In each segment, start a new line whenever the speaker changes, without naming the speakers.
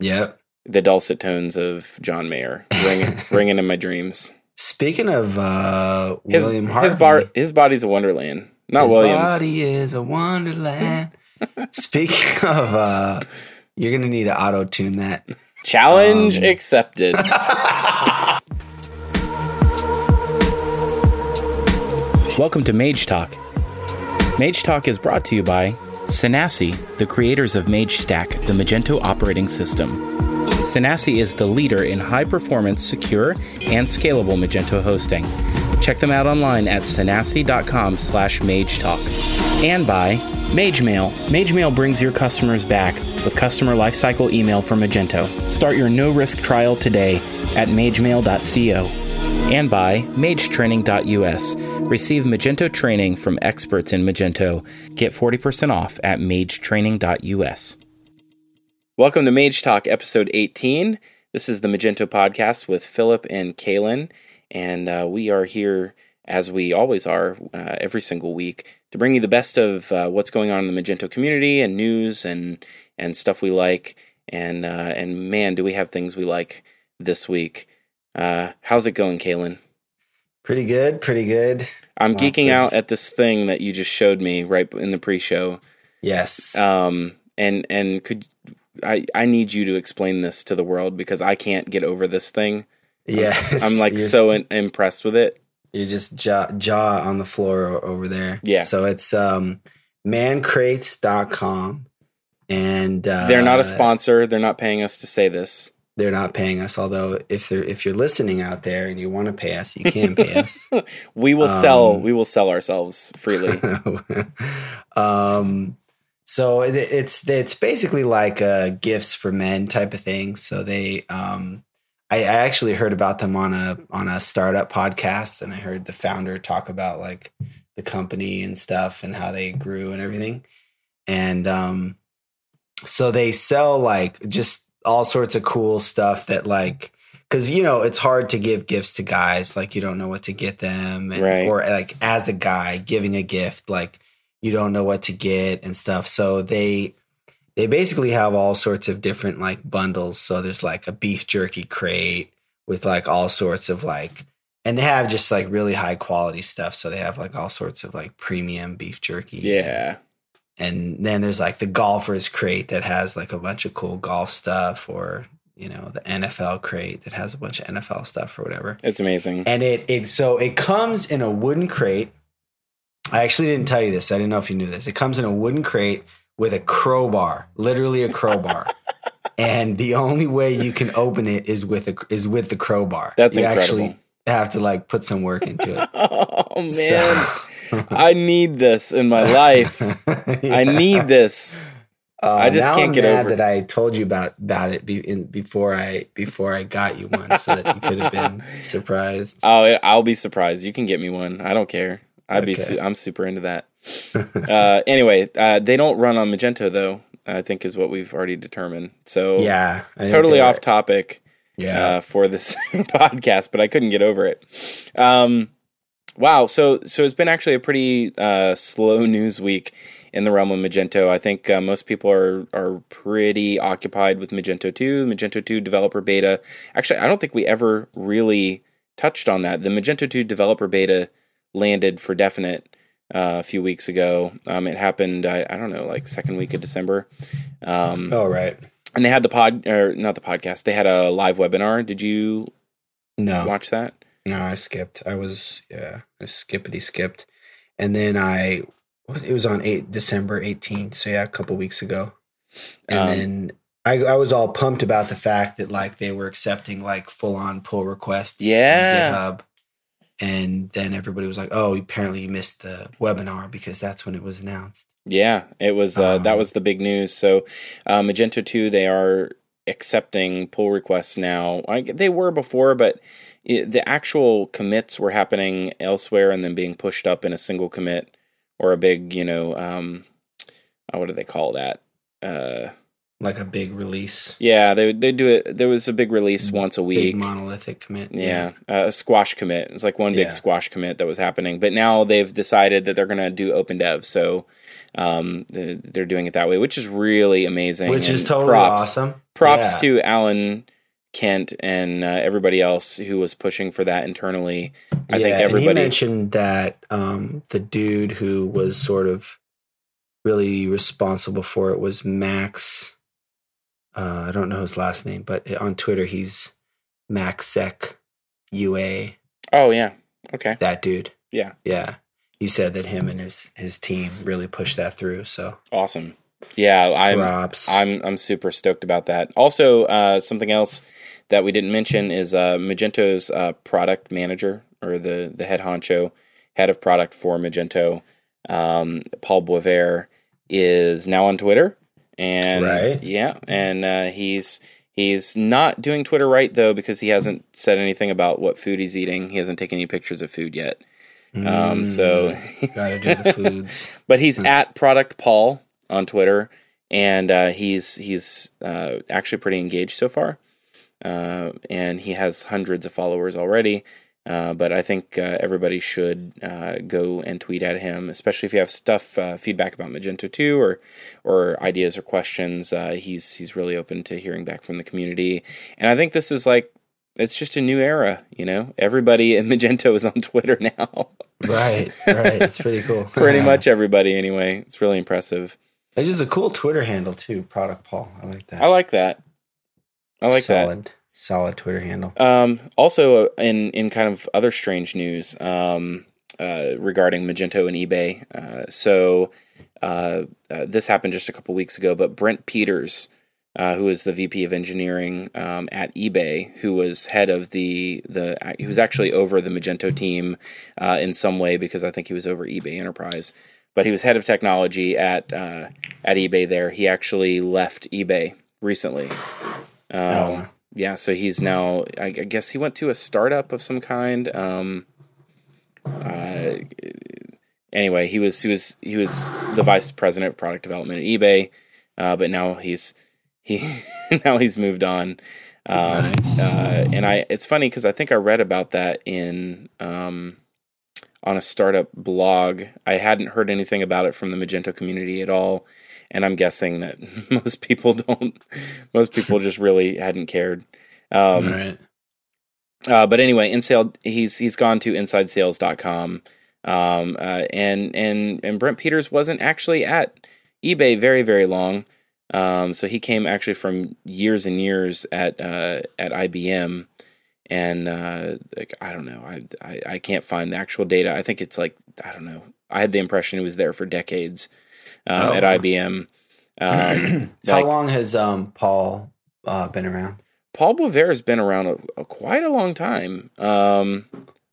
Yep.
The dulcet tones of John Mayer ringing, ringing in my dreams.
Speaking of uh,
His,
William Harvey,
his bar, his body's a wonderland. Not William.
his
Williams.
body is a wonderland. Speaking of, uh, you're gonna need to auto tune that.
Challenge
Um,
accepted. Welcome to Mage Talk. Mage Talk is brought to you by Sonassi, the creators of MageStack, the Magento operating system. Sonassi is the leader in high performance, secure, and scalable Magento hosting. Check them out online at sonassi.com slash magetalk. And by MageMail. MageMail brings your customers back with customer lifecycle email for Magento. Start your no-risk trial today at magemail.co. And by magetraining.us. Receive Magento training from experts in Magento. Get 40% off at magetraining.us. Welcome to Mage Talk, episode 18. This is the Magento podcast with Philip and Kalen, and uh, we are here as we always are uh, every single week to bring you the best of uh, what's going on in the Magento community and news and and stuff we like. And uh, and man, do we have things we like this week? Uh, how's it going, Kalen?
Pretty good, pretty good.
I'm
Lots
geeking
of-
out at this thing that you just showed me right in the pre-show.
Yes.
Um, and and could I I need you to explain this to the world because I can't get over this thing. I'm,
yes.
I'm like so in, impressed with it.
You're just jaw, jaw on the floor over there.
Yeah.
So it's um, mancrates.com. And uh,
They're not a sponsor. They're not paying us to say this.
They're not paying us. Although if they're if you're listening out there and you want to pay us, you can pay us.
We will sell.
Um,
We will sell ourselves freely.
um, so it, it's it's basically like uh, gifts for men type of thing. So they, um, I, I actually heard about them on a on a startup podcast, and I heard the founder talk about like the company and stuff and how they grew and everything. And um, so they sell like just all sorts of cool stuff that like because you know it's hard to give gifts to guys like you don't know what to get them and,
Right.
or like as a guy giving a gift like you don't know what to get and stuff so they they basically have all sorts of different like bundles so there's like a beef jerky crate with like all sorts of like and they have just like really high quality stuff so they have like all sorts of like premium beef jerky
yeah.
And then there's like the golfers crate that has like a bunch of cool golf stuff or you know the NFL crate that has a bunch of NFL stuff or whatever.
It's amazing.
and it it so it comes in a wooden crate. I actually didn't tell you this. I didn't know if you knew this. It comes in a wooden crate with a crowbar literally a crowbar. And the only way you can open it is with a is with the crowbar.
That's
you
incredible.
actually have to like put some work into it.
Oh man,
So-
I need this in my life. I need this.
Uh,
I just can't
I'm
get
mad
over
that I told you about about it be, in, before I before I got you one, so that you could have been surprised.
Oh, I'll be surprised. You can get me one. I don't care. I'd be.
Okay.
Su- I'm super into that. uh, anyway, uh, they don't run on Magento though. I think is what we've already determined. So
yeah,
totally off topic
Yeah,
uh, for this podcast, but I couldn't get over it. Um, wow. So so it's been actually a pretty uh, slow news week in the realm of Magento. I think uh, most people are are pretty occupied with Magento 2, Magento 2 developer beta. Actually, I don't think we ever really touched on that. The Magento 2 developer beta landed for definite uh, a few weeks ago. Um, it happened, I, I don't know, like second week of December. Um,
oh right,
and they had the pod, or not the podcast. They had a live webinar. Did you
no,
watch that?
No, I skipped. I was yeah, I skippity skipped, and then I it was on eight December eighteenth, so yeah, a couple weeks ago, and
Um,
then. I, I was all pumped about the fact that like they were accepting like full on pull requests
Yeah.
GitHub. And then everybody was like, "Oh, apparently you missed the webinar because that's when it was announced."
Yeah, it was. Uh, that
Um,
was the big news. So, uh, Magento two, they are accepting pull requests now. I, they were before, but it, the actual commits were happening elsewhere and then being pushed up in a single commit or a big, you know, um, uh, what do they call that? Uh,
like a big release.
Yeah, they they do it. There was a big release once a week.
Big monolithic commit.
Yeah, uh, a squash commit. It's like one big
Yeah.
squash commit that was happening. But now they've decided that they're going to do open dev. So um, they're, they're doing it that way, which is really amazing.
which is totally
props,
awesome.
Props
Yeah.
to Alan Kent and uh, everybody else who was pushing for that internally. I think
and he mentioned that um, the dude who was sort of really responsible for it was Max. Uh, I don't know his last name, but on Twitter he's Maxsec UA.
oh yeah. Okay.
That dude.
Yeah.
Yeah. He said that him and his his team really pushed that through. So
Awesome. Yeah, I'm.
props.
I'm I'm super stoked about that. Also, uh, something else that we didn't mention is uh, Magento's uh, product manager or the the head honcho, head of product for Magento, um, Paul Boisvert, is now on Twitter, and
Right.
yeah, and uh, he's he's not doing Twitter right though because he hasn't said anything about what food he's eating. He hasn't taken any pictures of food yet. Um, so
Mm, gotta do the foods.
but he's at product paul on twitter and uh, he's he's uh, actually pretty engaged so far uh, and he has hundreds of followers already uh, but I think uh, everybody should uh, go and tweet at him, especially if you have stuff, uh, feedback about Magento 2 or or ideas or questions. Uh, he's he's really open to hearing back from the community, and I think this is like it's just a new era. You know, everybody in Magento is on Twitter now.
right, right. It's pretty cool.
Pretty much everybody, anyway. It's really impressive.
It's just a cool Twitter handle too. Product Paul. I like that.
I like that. I like that.
solid, solid Twitter handle.
Um, also, uh, in in kind of other strange news um, uh, regarding Magento and eBay. Uh, so uh, uh, this happened just a couple weeks ago, but Brent Peters, uh, who is the VP of engineering um, at eBay, who was head of the the he was actually over the Magento team uh, in some way because I think he was over eBay Enterprise. But he was head of technology at uh, at eBay. There, he actually left eBay recently. Um,
Oh.
yeah, so he's now. I, guess he went to a startup of some kind. Um, uh, anyway, he was he was he was the vice president of product development at eBay, uh, but now he's he now he's moved on. Um,
Nice.
uh, and I it's funny because I think I read about that in um, on a startup blog. I hadn't heard anything about it from the Magento community at all, and I'm guessing that most people don't. Most people just really hadn't cared. Um,
right.
uh, but anyway, InSale he's he's gone to InsideSales.com, um, uh, and and and Brent Peters wasn't actually at eBay very very long. Um, so he came actually from years and years at uh, at IBM, and uh, like I don't know, I, I I can't find the actual data. I think it's like I don't know. I had the impression he was there for decades um,
Oh,
at. IBM. Um,
How
like-
long has um Paul uh, been around?
Paul Boisvert has been around a, a quite a long time. Um,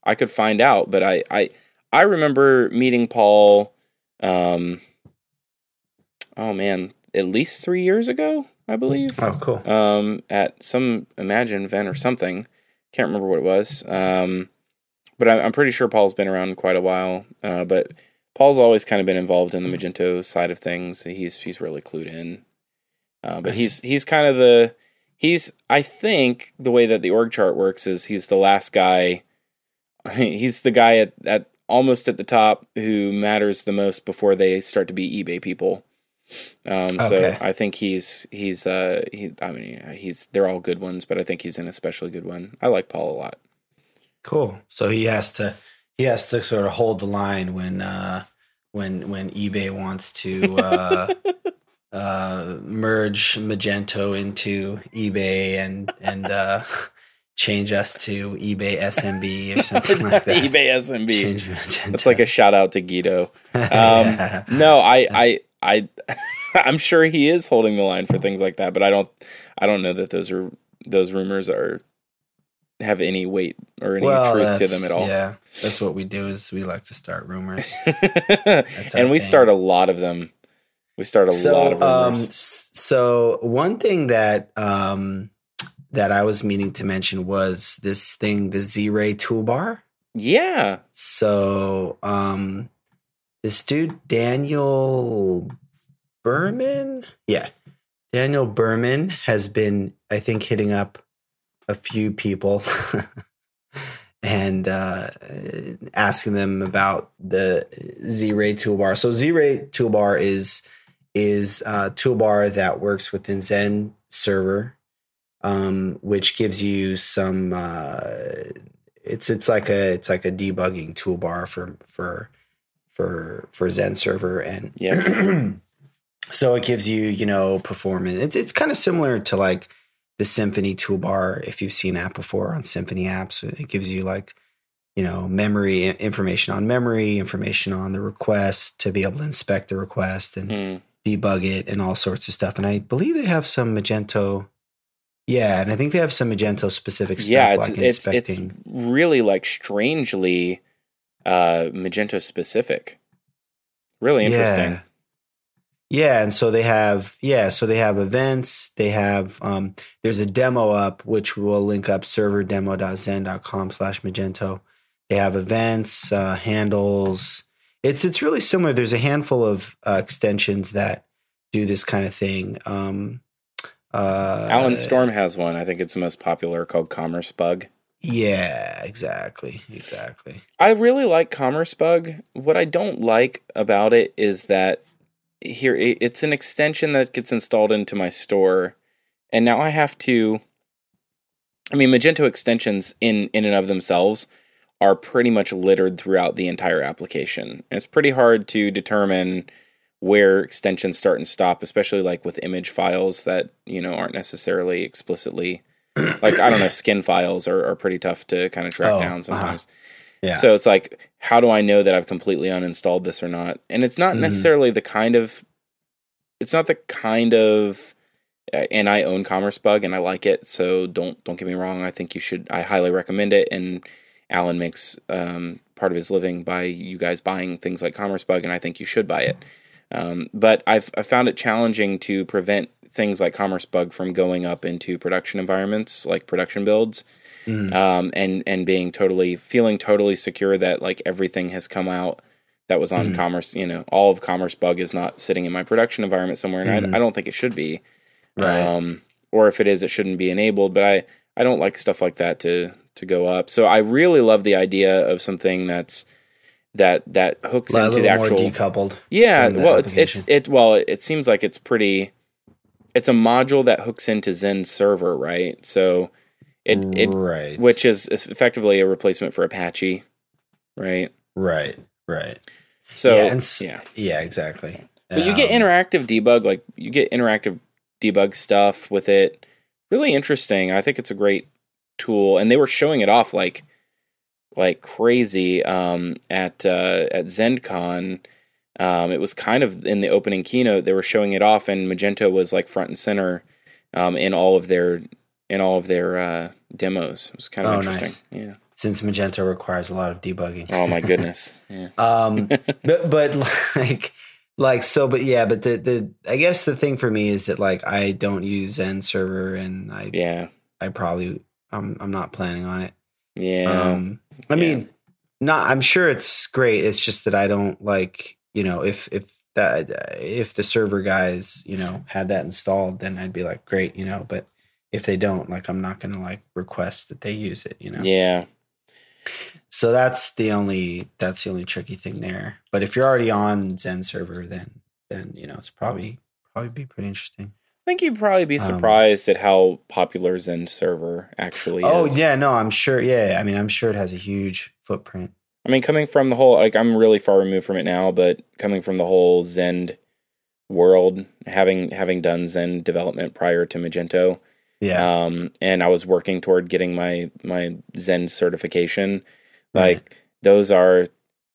I could find out, but I I, I remember meeting Paul. Um, oh man, at least three years ago, I believe.
Oh, cool.
Um, at some Imagine event or something. Can't remember what it was. Um, but I, I'm pretty sure Paul's been around quite a while. Uh, but Paul's always kind of been involved in the Magento side of things. He's he's really clued in. Uh, but he's he's kind of the he's I think the way that the org chart works is he's the last guy. He's the guy at, at almost at the top who matters the most before they start to be eBay people. Um, so
Okay.
I think he's he's uh he I mean he's they're all good ones, but I think he's an especially good one. I like Paul a lot.
Cool. So he has to he has to sort of hold the line when uh when when eBay wants to uh uh merge Magento into eBay and and uh change us to eBay SMB or something like that.
eBay SMB.
Change Magento.
That's like a shout out to Guido.
Yeah.
No, I, I, I, I'm sure he is holding the line for things like that, but I don't, I don't know that those are those rumors are have any weight or any
well,
truth to them at all.
Yeah, that's what we do. Is we like to start rumors.
and we
thing.
start a lot of them. We start a lot of
um,
rumors.
s- so one thing that um, that I was meaning to mention was this thing, the Z-Ray toolbar.
yeah,
So um, this dude Daniel Berman, yeah, Daniel Berman has been, I think, hitting up a few people and uh, asking them about the Z-Ray toolbar. So Z-Ray toolbar is is a toolbar that works within Zend server, um, which gives you some. Uh, it's it's like a it's like a debugging toolbar for for for for Zend server and
Yeah.
so it gives you you know performance. It's it's kind of similar to like the Symfony toolbar if you've seen that before on Symfony apps. It gives you like you know memory information on memory, information on the request to be able to inspect the request and
Hmm.
debug it and all sorts of stuff. And I believe they have some Magento. Yeah, and I think they have some Magento specific stuff
yeah, it's
like
it's it's
inspecting.
really like strangely uh Magento specific. Really interesting.
Yeah. Yeah, and so they have yeah, so they have events. They have um, there's a demo up which will link up serverdemo.zend.com slash Magento. They have events, uh, handles. It's it's really similar. There's a handful of uh, extensions that do this kind of thing. Um, uh,
Alan Storm has one. I think it's the most popular called Commerce Bug.
Yeah, exactly, exactly.
I really like Commerce Bug. What I don't like about it is that here it's an extension that gets installed into my store, and now I have to. I mean, Magento extensions in in and of themselves are pretty much littered throughout the entire application. And it's pretty hard to determine where extensions start and stop, especially like with image files that you know aren't necessarily explicitly like I don't know, skin files are, are pretty tough to kind of track
Oh,
down
uh-huh. Yeah.
So it's like, how do I know that I've completely uninstalled this or not? And it's not
Mhm.
necessarily the kind of, it's not the kind of, uh, and I own Commerce Bug and I like it. So don't don't get me wrong. I think you should. I highly recommend it. And Alan makes um, part of his living by you guys buying things like Commerce Bug, and I think you should buy it. Um, but I've I found it challenging to prevent things like Commerce Bug from going up into production environments, like production builds
Mhm.
um, and and being totally feeling totally secure that like everything has come out that was on
Mhm.
commerce you know all of commerce bug is not sitting in my production environment somewhere and
Mhm.
I, I don't think it should be
Right.
um, or if it is it shouldn't be enabled but i i don't like stuff like that to to go up so i really love the idea of something that's that that hooks
a
into the actual
decoupled.
yeah, well, it's it's it. Well, it seems like it's pretty. It's a module that hooks into Zen server, right? So it it
right,
which is effectively a replacement for Apache, right?
right, right.
So
yeah,
yeah,
and yeah, exactly.
but you get
Um,
interactive debug, like you get interactive debug stuff with it. Really interesting. I think it's a great tool, and they were showing it off like like crazy um, at uh, at ZendCon. Um, it was kind of in the opening keynote. They were showing it off, and Magento was like front and center um, in all of their in all of their uh, demos. It was kind of
Oh,
interesting.
nice.
Yeah.
since Magento requires a lot of debugging.
Oh my goodness. Yeah.
Um, but but like like so, but yeah, but the the I guess the thing for me is that like I don't use Zend server, and I
Yeah.
I probably I'm I'm not planning on it.
Yeah.
Um, I
Yeah.
mean, not. I'm sure it's great. It's just that I don't like. You know, if if that if the server guys you know had that installed, then I'd be like, great. You know, but if they don't, like, I'm not gonna like request that they use it. You know.
yeah.
So that's the only that's the only tricky thing there. But if you're already on Zend server, then then you know it's probably probably be pretty interesting.
I think you'd probably be
Um,
surprised at how popular Zend server actually
Oh
is.
yeah, no, I'm sure. Yeah, I mean, I'm sure it has a huge footprint.
I mean, coming from the whole, like, I'm really far removed from it now, but coming from the whole Zend world, having having done Zend development prior to Magento,
Yeah,
um, and I was working toward getting my my Zend certification.
Right.
Like, those are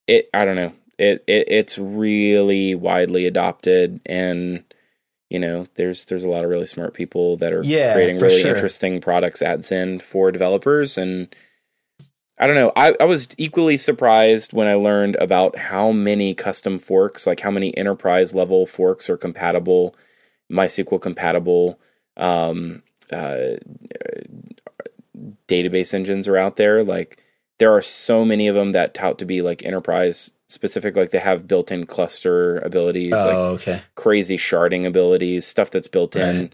it. I don't know. It, it it's really widely adopted, and you know, there's there's a lot of really smart people that are
Yeah,
creating really
sure.
interesting products at Zend for developers and I don't know. I, I was equally surprised when I learned about how many custom forks, like how many enterprise level forks are compatible, MySQL compatible, um, uh, database engines are out there. Like there are so many of them that tout to be like enterprise specific. Like they have built-in cluster abilities,
Oh,
like
okay.
crazy sharding abilities, stuff that's built in.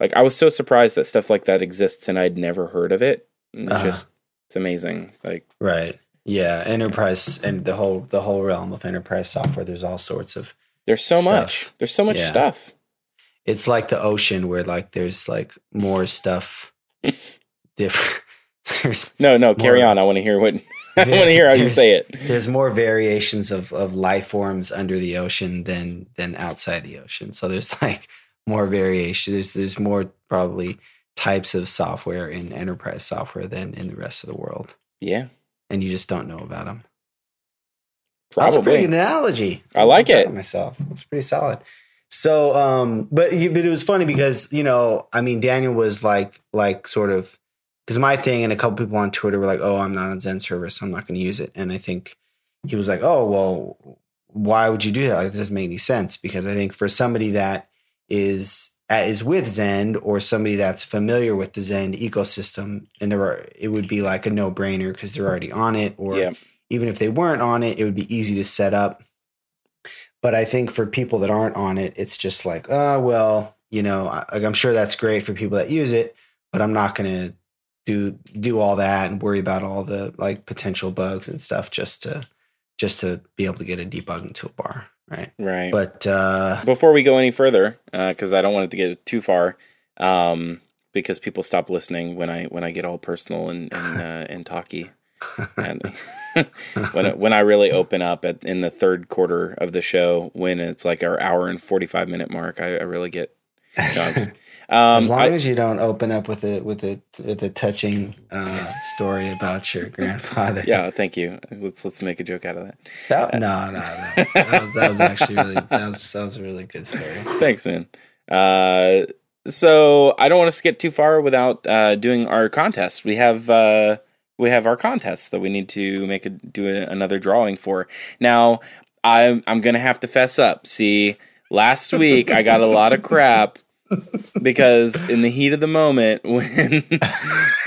Like I was so surprised that stuff like that exists, and I'd never heard of it. And It's
Uh-huh.
just it's amazing. Like
Right. Yeah. Enterprise and the whole the whole realm of enterprise software. There's all sorts of.
there's so
Stuff.
much. There's so much
Yeah.
stuff.
It's like the ocean where like there's like more stuff. different. There's
No, no, carry
More-
on. I want to hear what I want to hear how you say it.
there's more variations of, of life forms under the ocean than than outside the ocean. So there's like more variation. There's there's more probably types of software in enterprise software than in the rest of the world,
Yeah,
and you just don't know about them. That's a pretty good analogy.
I like it.
Myself, it's pretty solid. So, um, but he, but it was funny because you know, I mean, Daniel was like like sort of because my thing, and a couple people on Twitter were like, "Oh, I'm not on Zend server, so I'm not going to use it." And I think he was like, "Oh, well, why would you do that? Like, it doesn't make any sense." Because I think for somebody that is is with Zend or somebody that's familiar with the Zend ecosystem, and there are, it would be like a no brainer because they're already on it, or
Yeah,
even if they weren't on it, it would be easy to set up. But I think for people that aren't on it, it's just like, oh well, you know, like I'm sure that's great for people that use it, but I'm not going to do do all that and worry about all the like potential bugs and stuff just to just to be able to get a debugging toolbar, right?
right.
But uh,
Before we go any further, because I don't want it to get too far, um, because people stop listening when I when I get all personal and and, uh, and talky, and when I- when I really open up at in the third quarter of the show when it's like our hour and forty five minute mark, I, I really get. No, I'm just-
as
um,
long
I-
as you don't open up with a with a with a touching uh, story about your grandfather,
yeah, thank you. Let's let's make a joke out of that.
That, no, no, no. That was, that was actually really that was that was a really good story.
Thanks, man. Uh, so I don't want to skip too far without uh, doing our contest. We have uh, we have our contest that we need to make a do a, another drawing for. Now I'm I'm gonna have to fess up. See, last week I got a lot of crap because in the heat of the moment when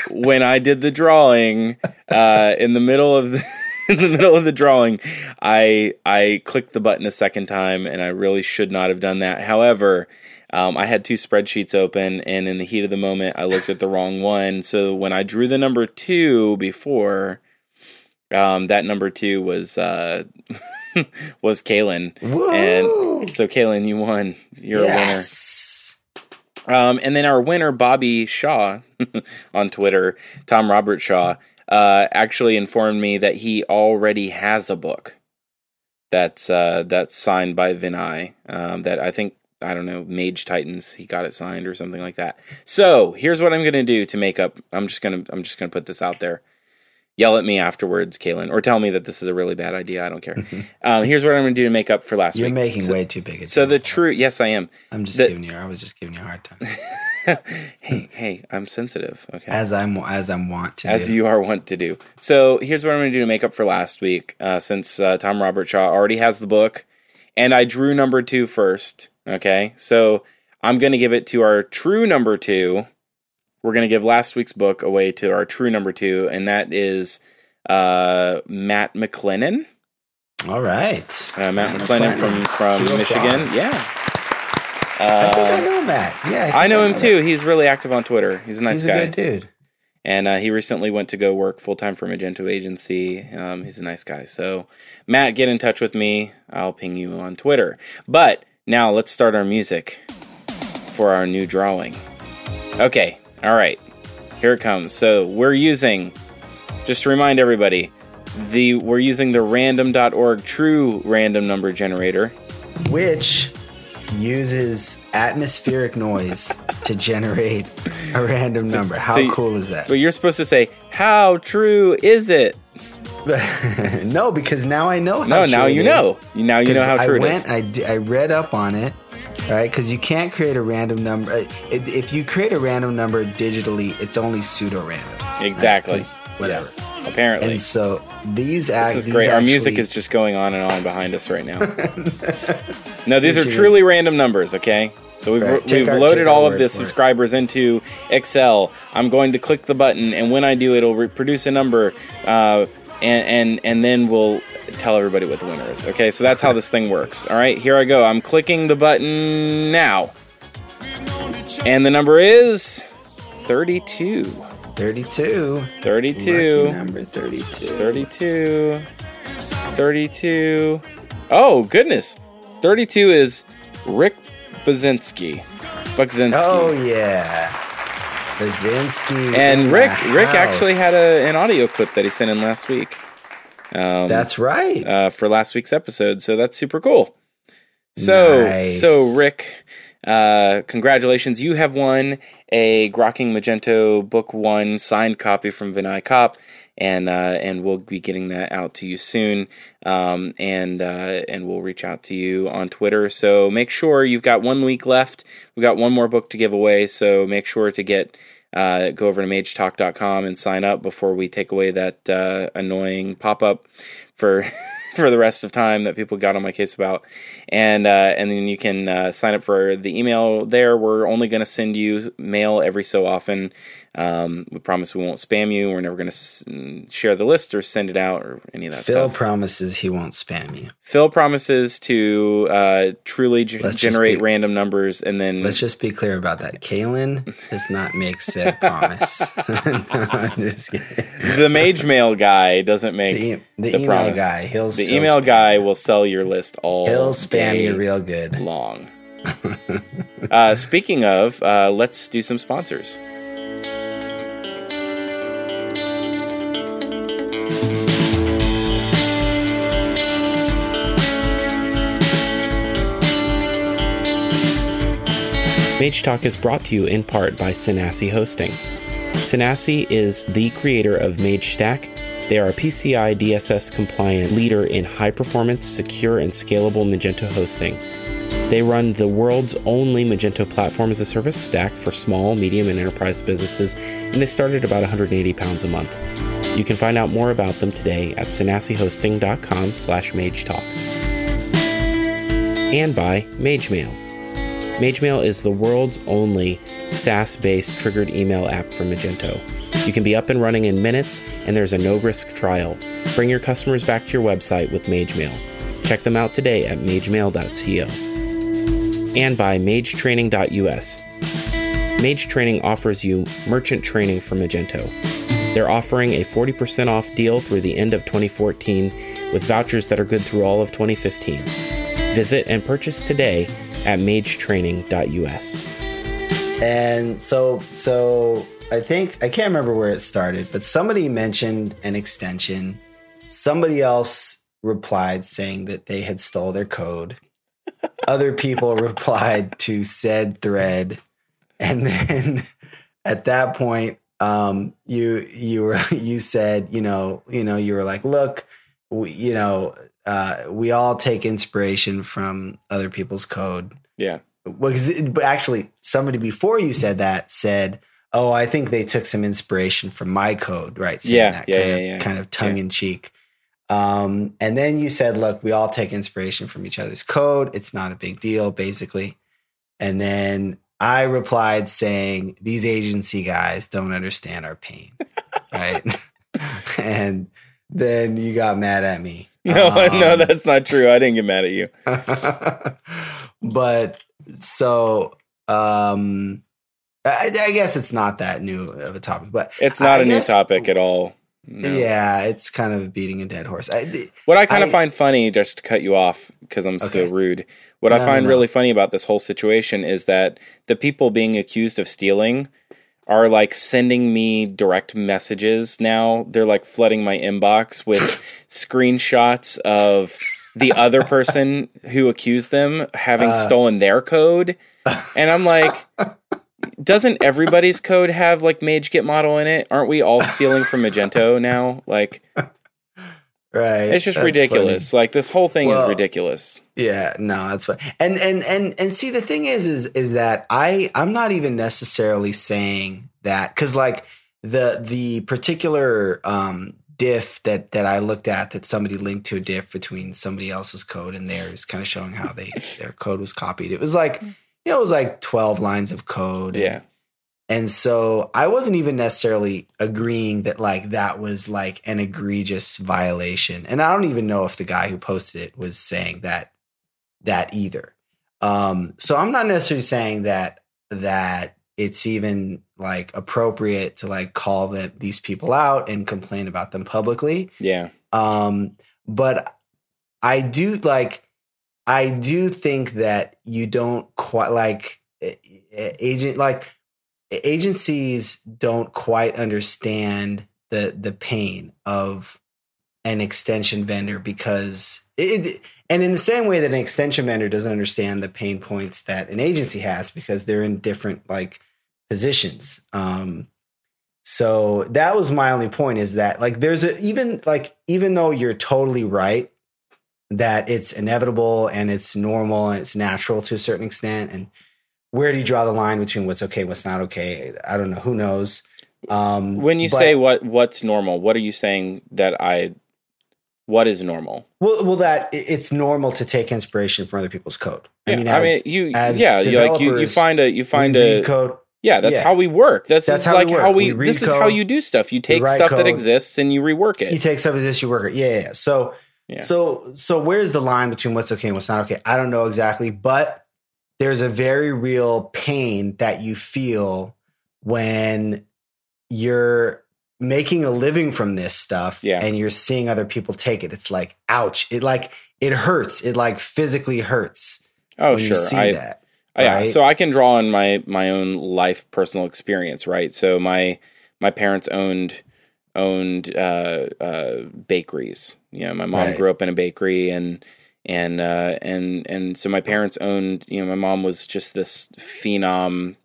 when I did the drawing uh, in the middle of the in the middle of the drawing I I clicked the button a second time and I really should not have done that. However, um, I had two spreadsheets open and in the heat of the moment I looked at the wrong one. So when I drew the number two before, um, that number two was uh, was Kalen. And so Kalen, you won. You're a winner. Um, and then our winner, Bobby Shaw, on Twitter, Tom Robertshaw, uh, actually informed me that he already has a book that's uh, that's signed by Vinai. Um, that I think I don't know Mage Titans. He got it signed or something like that. So here's what I'm gonna do to make up. I'm just gonna I'm just gonna put this out there. Yell at me afterwards, Kalen, or tell me that this is a really bad idea. I don't care. um, here's what I'm gonna do to make up for last week.
You're making
so,
way too big a deal.
so the true yes, I am.
I'm just
the-
giving you. I was just giving you a hard time,
hey, hey, I'm sensitive. Okay.
as I'm as I'm want to.
as
do.
you are want to do. So here's what I'm going to do to make up for last week, uh, since uh, Tom Robertshaw already has the book, and I drew number two first. Okay, so I'm going to give it to our true number two. We're going to give last week's book away to our true number two, and that is uh, Matt McLennan.
All right.
Uh, Matt, McLennan, from from
Cue
Michigan. Yeah.
I think I
Uh,
know Matt. Yeah, think
I know him
that.
too. He's really active on Twitter. He's a nice
He's
guy.
a good dude.
and uh, he recently went to go work full time for Magento Agency. Um, he's a nice guy. So, Matt, get in touch with me. I'll ping you on Twitter. But now let's start our music for our new drawing. Okay, all right, here it comes. So we're using, just to remind everybody, the we're using the random.org true random number generator.
Which uses atmospheric noise to generate a random number. How
so you-
cool is that?
But you're supposed to say, "How true is it?"
no, because now I know. How
No,
true
now
it
you
is.
know. Now you know how true
I went,
is.
I, d- I read up on it, right? Because you can't create a random number. uh, If you create a random number digitally, it's only pseudo random.
Exactly.
Whatever.
Apparently.
And so these
This
act-
is great. Our music
actually-
is just going on and on behind us right now. no, these are truly random numbers, okay? So we've,
Right,
we've
our-
loaded all of the
for it.
subscribers into Excel. I'm going to click the button, and when I do, it'll reproduce a number, uh, and and and then we'll tell everybody what the winner is. Okay, so that's how this thing works. All right, here I go. I'm clicking the button now. And the number is 32.
32.
32.
Lucky number 32.
32. 32. Oh, goodness. 32 is Rick Bazinski. Buckzinski.
Oh yeah. Bazinski.
and Rick Rick actually had a, an audio clip that he sent in last week. Um,
That's right.
uh, for last week's episode, so that's super cool. So
Nice.
so Rick, uh, congratulations! You have won a Grokking Magento Book One signed copy from Vinai Kopp, and uh, and we'll be getting that out to you soon. Um, and uh, and we'll reach out to you on Twitter. So make sure you've got one week left. We've got one more book to give away, so make sure to get uh, go over to magetalk.com and sign up before we take away that uh, annoying pop up for for the rest of time that people got on my case about, and uh, and then you can uh, sign up for the email there. We're only going to send you mail every so often. Um, we promise we won't spam you. We're never going to s- share the list or send it out or any of that
Phil
stuff.
promises he won't spam you.
Phil promises to uh, truly g- generate
be-
random numbers and then
Let's just be clear about that. Kalen does not make said promise. No, I'm just kidding.
the mage mail guy doesn't make
The, e- the
the
email
promise.
guy, he'll
the email guy
you.
will sell your list all
He'll spam
day
you real good.
long. uh, speaking of, uh, let's do some sponsors. Mage Talk is brought to you in part by Sonassi Hosting. Sonassi is the creator of MageStack. They are a PCI DSS compliant leader in high performance, secure, and scalable Magento hosting. They run the world's only Magento platform as a service stack for small, medium, and enterprise businesses, and they start at about 180 pounds a month. You can find out more about them today at sonassihosting.com slash magetalk. And by MageMail. MageMail is the world's only SaaS based triggered email app for Magento. You can be up and running in minutes, and there's a no risk trial. Bring your customers back to your website with MageMail. Check them out today at magemail.co. And by magetraining.us. Mage Training offers you merchant training for Magento. They're offering a 40% off deal through the end of 2014 with vouchers that are good through all of 2015. Visit and purchase today at magetraining.us.
And so, so I think I can't remember where it started, but somebody mentioned an extension. Somebody else replied saying that they had stole their code. Other people replied to said thread, and then at that point, um, you you were you said you know you know you were like, look, we, you know, uh, we all take inspiration from other people's code
Yeah.
well, it- actually, somebody before you said that said, "Oh, I think they took some inspiration from my code." Right? Saying
Yeah,
that
yeah,
kind
yeah,
of,
yeah.
kind of tongue in cheek. Um, and then you said, "Look, we all take inspiration from each other's code. It's not a big deal, basically." And then I replied saying, "These agency guys don't understand our pain." right? and then you got mad at me.
No, no,
Um,
that's not true. I didn't get mad at you.
but so um I, I guess it's not that new of a topic, but
It's not
a
a new topic at all. No.
Yeah, it's kind of beating a dead horse. I,
What I kind of find funny, just to cut you off because I'm
Okay.
so rude, what I
No, no,
find
no.
really funny about this whole situation is that the people being accused of stealing are like sending me direct messages now. They're like flooding my inbox with screenshots of the other person who accused them having
Uh.
stolen their code. And I'm like, doesn't everybody's code have like Mage Get model in it? Aren't we all stealing from Magento now? Like,
right.
it's just ridiculous. Like this whole thing
Well-
is ridiculous.
Yeah, no, that's fine. And and and and see the thing is is is that I I'm not even necessarily saying that cuz like the the particular um diff that that I looked at that somebody linked to a diff between somebody else's code and theirs kind of showing how they their code was copied. It was like you know it was like 12 lines of code.
Yeah.
And so I wasn't even necessarily agreeing that like that was like an egregious violation. And I don't even know if the guy who posted it was saying that that either. Um, so I'm not necessarily saying that that it's even like appropriate to like call them these people out and complain about them publicly.
Yeah.
Um, but I do like I do think that you don't quite like agent like agencies don't quite understand the the pain of an extension vendor because it, and in the same way that an extension vendor doesn't understand the pain points that an agency has because they're in different like positions. Um so that was my only point is that like there's a even like even though you're totally right that it's inevitable and it's normal and it's natural to a certain extent and where do you draw the line between what's okay, what's not okay? I don't know. Who knows? Um,
when you
but,
say what what's normal, what are you saying that I what is normal?
Well, well, that it's normal to take inspiration from other people's code.
Yeah, I mean, as, I mean, you, yeah, you like you, you find a, you find a
code.
Yeah, that's yeah. how we work. That's, that's how like we how we. we this code, is how you do stuff. You take stuff code, that exists and you rework it.
You take stuff that exists, you work it. Yeah, yeah. So, yeah. so, so where's the line between what's okay and what's not okay? I don't know exactly, but there's a very real pain that you feel when you're making a living from this stuff
yeah.
and you're seeing other people take it. It's like ouch. It like it hurts. It like physically hurts
oh sure. see I, that right? yeah. so i can draw on my my own life personal experience right? So my my parents owned owned uh, uh, bakeries. You know my mom right. grew up in a bakery and and uh, and and so my parents owned. You know, my mom was just this phenom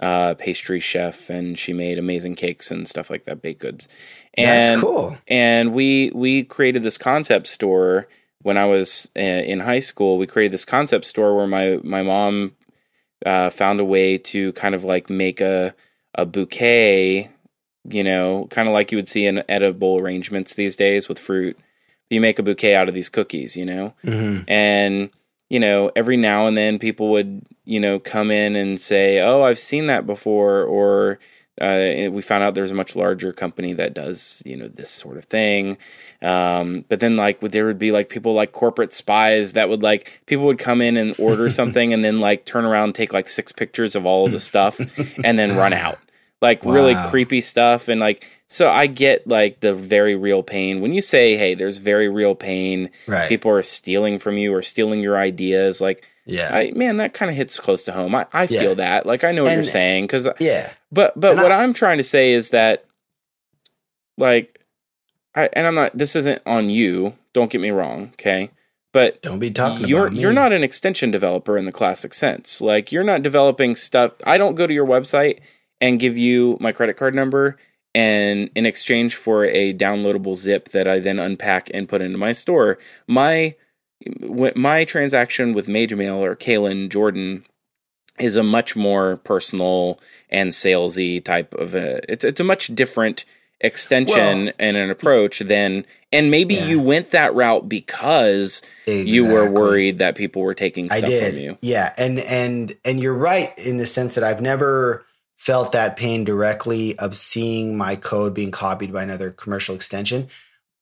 uh, pastry chef, and she made amazing cakes and stuff like that, baked goods. And,
That's cool.
And we we created this concept store when I was uh, in high school. We created this concept store where my my mom uh, found a way to kind of like make a a bouquet, you know, kind of like you would see in edible arrangements these days with fruit you make a bouquet out of these cookies, you know?
Mm-hmm.
And, you know, every now and then people would, you know, come in and say, oh, I've seen that before. Or uh, we found out there's a much larger company that does, you know, this sort of thing. Um, but then, like, there would be like people like corporate spies that would like, people would come in and order something and then like turn around take like six pictures of all of the stuff and then run out. Like, wow. really creepy stuff. And like, so I get like the very real pain when you say, "Hey, there's very real pain.
Right.
People are stealing from you or stealing your ideas." Like,
yeah,
I, man, that kind of hits close to home. I, I yeah. feel that. Like, I know what and, you're saying because
yeah,
but but and what I, I'm trying to say is that, like, I and I'm not. This isn't on you. Don't get me wrong. Okay. But
don't be talking
you're,
about me.
You're not an extension developer in the classic sense. Like you're not developing stuff. I don't go to your website and give you my credit card number and in exchange for a downloadable zip that I then unpack and put into my store, my my transaction with MageMail or Kalen Jordan is a much more personal and salesy type of a. It's it's a much different extension well, and an approach than and maybe yeah. you went that route because exactly. you were worried that people were taking stuff from you.
Yeah, and and and you're right in the sense that I've never felt that pain directly of seeing my code being copied by another commercial extension.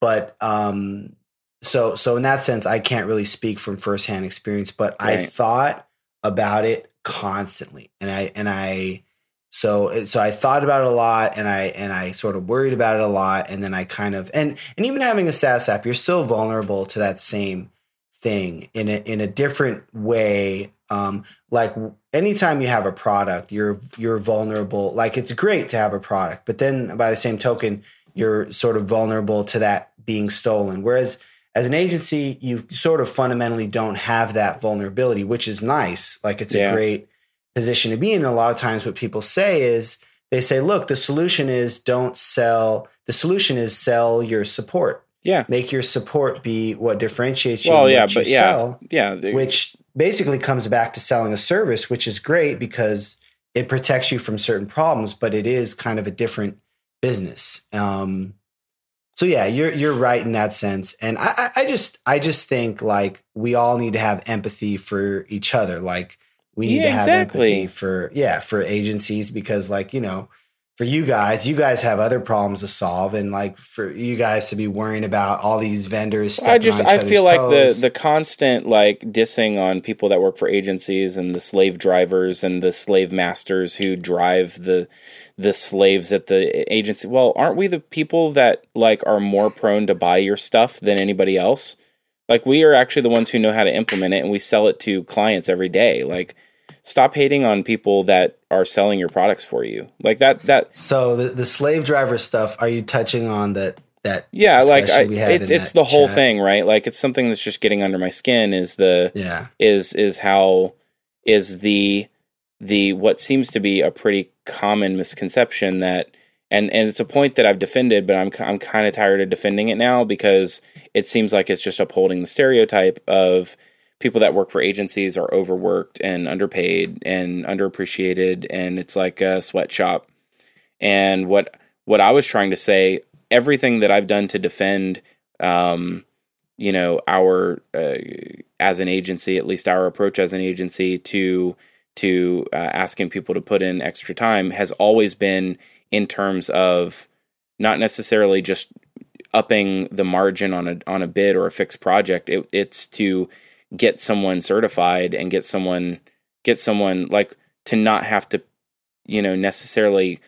But um, so so in that sense, I can't really speak from firsthand experience, but right. I thought about it constantly, and I and I so so I thought about it a lot, and I and I sort of worried about it a lot, and then I kind of and and even having a SaaS app, you're still vulnerable to that same thing in a in a different way. Um, like anytime you have a product, you're you're vulnerable. Like it's great to have a product, but then by the same token, you're sort of vulnerable to that being stolen. Whereas as an agency, you sort of fundamentally don't have that vulnerability, which is nice. Like it's yeah. a great position to be in. And a lot of times, what people say is they say, "Look, the solution is don't sell. The solution is sell your support.
Yeah,
make your support be what differentiates you.
Well, yeah, but yeah, sell, yeah,
which basically comes back to selling a service, which is great because it protects you from certain problems, but it is kind of a different business. Um, so yeah, you're you're right in that sense, and I, I just I just think like we all need to have empathy for each other. Like We need
Yeah,
to have
exactly.
empathy for yeah for agencies because like you know for you guys, you guys have other problems to solve, and like for you guys to be worrying about all these vendors.
I just I feel like the the constant like dissing on people that work for agencies and the slave drivers and the slave masters who drive the the slaves at the agency. Well, aren't we the people that like are more prone to buy your stuff than anybody else? Like we are actually the ones who know how to implement it and we sell it to clients every day. Like stop hating on people that are selling your products for you. Like that that
so the, the slave driver stuff. Are you touching on that? That
yeah, like I,
we had
it's it's the whole
chat?
thing, right? Like it's something that's just getting under my skin is the
Yeah,
is is how is the the what seems to be a pretty common misconception that and and it's a point that I've defended but I'm I'm kind of tired of defending it now because it seems like it's just upholding the stereotype of people that work for agencies are overworked and underpaid and underappreciated and it's like a sweatshop. And what what I was trying to say everything that I've done to defend um you know our uh, as an agency at least our approach as an agency to to uh, asking people to put in extra time has always been in terms of not necessarily just upping the margin on a on a bid or a fixed project. It, it's to get someone certified and get someone get someone like to not have to you know necessarily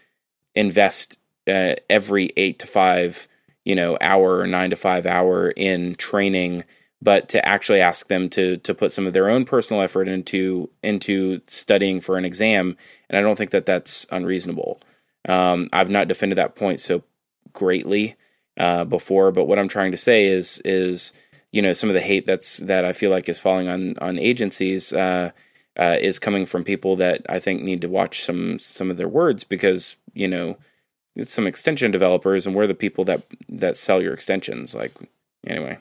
invest uh, every 8 to 5 you know hour or 9 to 5 hour in training but to actually ask them to to put some of their own personal effort into into studying for an exam. And I don't think that that's unreasonable. Um, I've not defended that point so greatly uh, before but what I'm trying to say is is you know some of the hate that's that I feel like is falling on on agencies uh, uh, is coming from people that I think need to watch some some of their words because you know it's some extension developers and we're the people that that sell your extensions. Like anyway.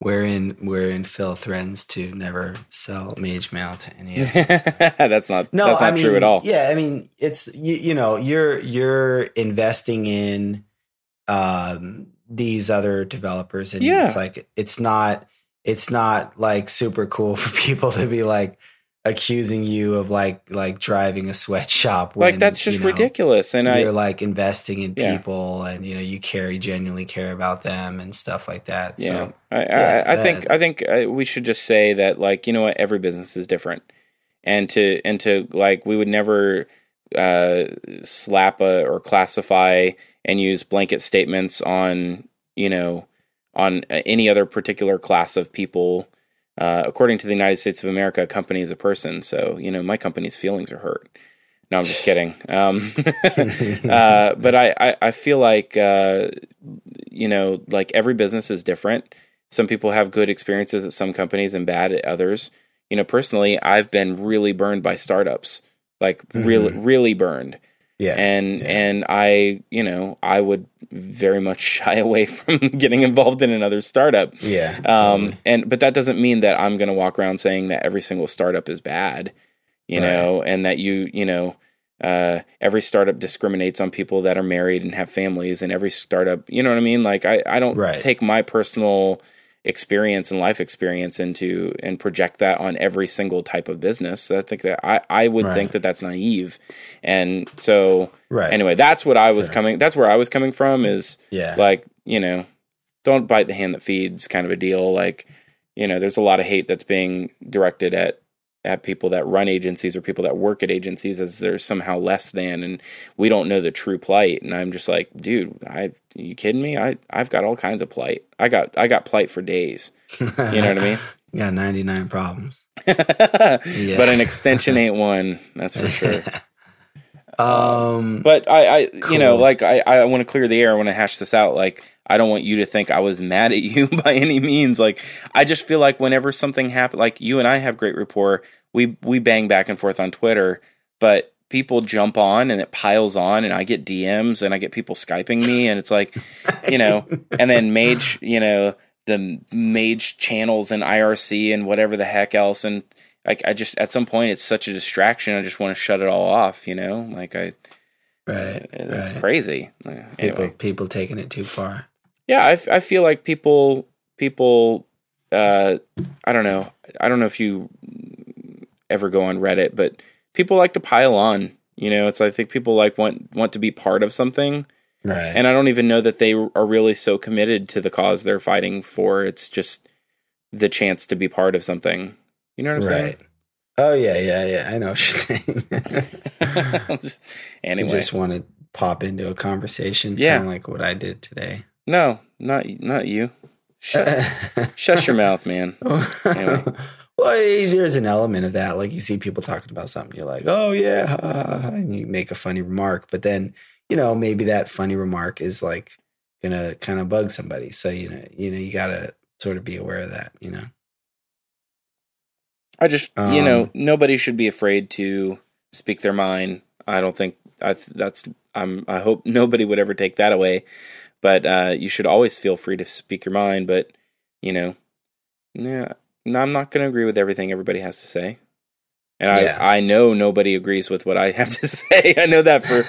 Wherein wherein Phil threatens to never sell Mage Mail to any of
that's not
No,
that's not
I mean,
true at all.
Yeah, I mean, it's you, you know, you're you're investing in um these other developers and
Yeah.
it's like it's not it's not like super cool for people to be like accusing you of like like driving a sweatshop when,
like that's just
you know,
ridiculous and
you're
I
like investing in
Yeah.
people and you know you care genuinely care about them and stuff like that.
yeah
So
I,
yeah,
I, I think I think uh, we should just say that like you know what every business is different and to and to like we would never uh slap a, or classify and use blanket statements on you know on uh, any other particular class of people. Uh, according to the united states of america a company is a person. So you know my company's feelings are hurt. No i'm just kidding. Um, uh, but I, I, I feel like uh, you know like every business is different. Some people have good experiences at some companies and bad at others. You know personally i've been really burned by startups. Like really really burned
yeah.
and
yeah.
and I you know I would very much shy away from getting involved in another startup.
yeah.
Um,
totally.
and but that doesn't mean that I'm going to walk around saying that every single startup is bad, you
Right.
know, and that you you know uh, every startup discriminates on people that are married and have families, and every startup, you know what I mean? Like I I don't
Right.
take my personal experience and life experience into and project that on every single type of business. I think that I I would
Right.
think that that's naive, and so
Right.
anyway, that's what I was
Sure.
coming. That's where I was coming from. Is
yeah.
like you know, don't bite the hand that feeds, kind of a deal. Like you know, there's a lot of hate that's being directed at at people that run agencies or people that work at agencies as they're somehow less than, and we don't know the true plight. And I'm just like, dude, I you kidding me? I I've got all kinds of plight. I got I got plight for days. You know what I mean?
You got 99 problems.
But an extension ain't one. That's for sure.
Um,
But I, I you know, like I, I want to clear the air. I want to hash this out. Like I don't want you to think I was mad at you by any means. Like I just feel like whenever something happens, like you and I have great rapport. We we bang back and forth on Twitter, but people jump on and it piles on, and I get DMs and I get people skyping me, and it's like, you know, and then Mage, you know, the Mage channels and IRC and whatever the heck else, and like I just at some point it's such a distraction. I just want to shut it all off. You know, like I.
right.
It's
right.
crazy. Uh,
People, people taking it too far.
Yeah, I, f- I feel like people people uh I don't know. I don't know if you ever go on Reddit, but people like to pile on. You know, it's I think people like want want to be part of something,
Right.
and I don't even know that they are really so committed to the cause they're fighting for. It's just the chance to be part of something. You know what I'm
saying? Oh yeah, yeah, yeah. I know what you're saying.
Just- anyway,
You just want to pop into a conversation,
Yeah.
kind of like what I did today.
No, not not you. Shut, shut your mouth, man. Anyway.
Well, eh, there's an element of that. Like you see people talking about something, you're like, "Oh yeah," ha, ha, ha," and you make a funny remark, but then you know maybe that funny remark is like gonna kind of bug somebody. So you know, you know, you gotta sort of be aware of that. You know.
I just, you know,
Um,
nobody should be afraid to speak their mind. I don't think I th- that's. I'm. I hope nobody would ever take that away. But uh, you should always feel free to speak your mind. But you know, yeah, I'm not going to agree with everything everybody has to say. And
Yeah.
I, I know nobody agrees with what I have to say. I know that for,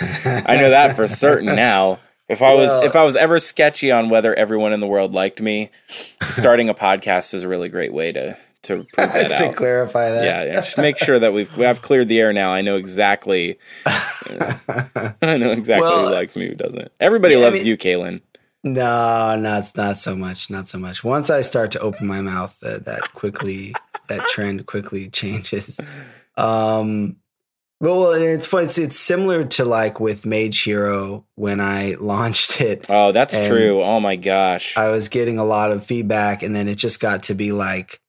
I know that for certain now. If I was,
Well-
if I was ever sketchy on whether everyone in the world liked me, starting a podcast is a really great way to to prove that
to
out.
clarify that.
Yeah, yeah. Just make sure that we've we have cleared the air now. I know exactly. I know exactly
Well,
who likes me, who doesn't. Everybody
yeah, I
loves
mean-
you, Kalen.
No, not not so much. Not so much. Once I start to open my mouth, uh, that quickly that trend quickly changes. Um, well, it's fun. It's, it's similar to like with Mage Hero when I launched it.
Oh, that's true. Oh my gosh.
I was getting a lot of feedback, and then it just got to be like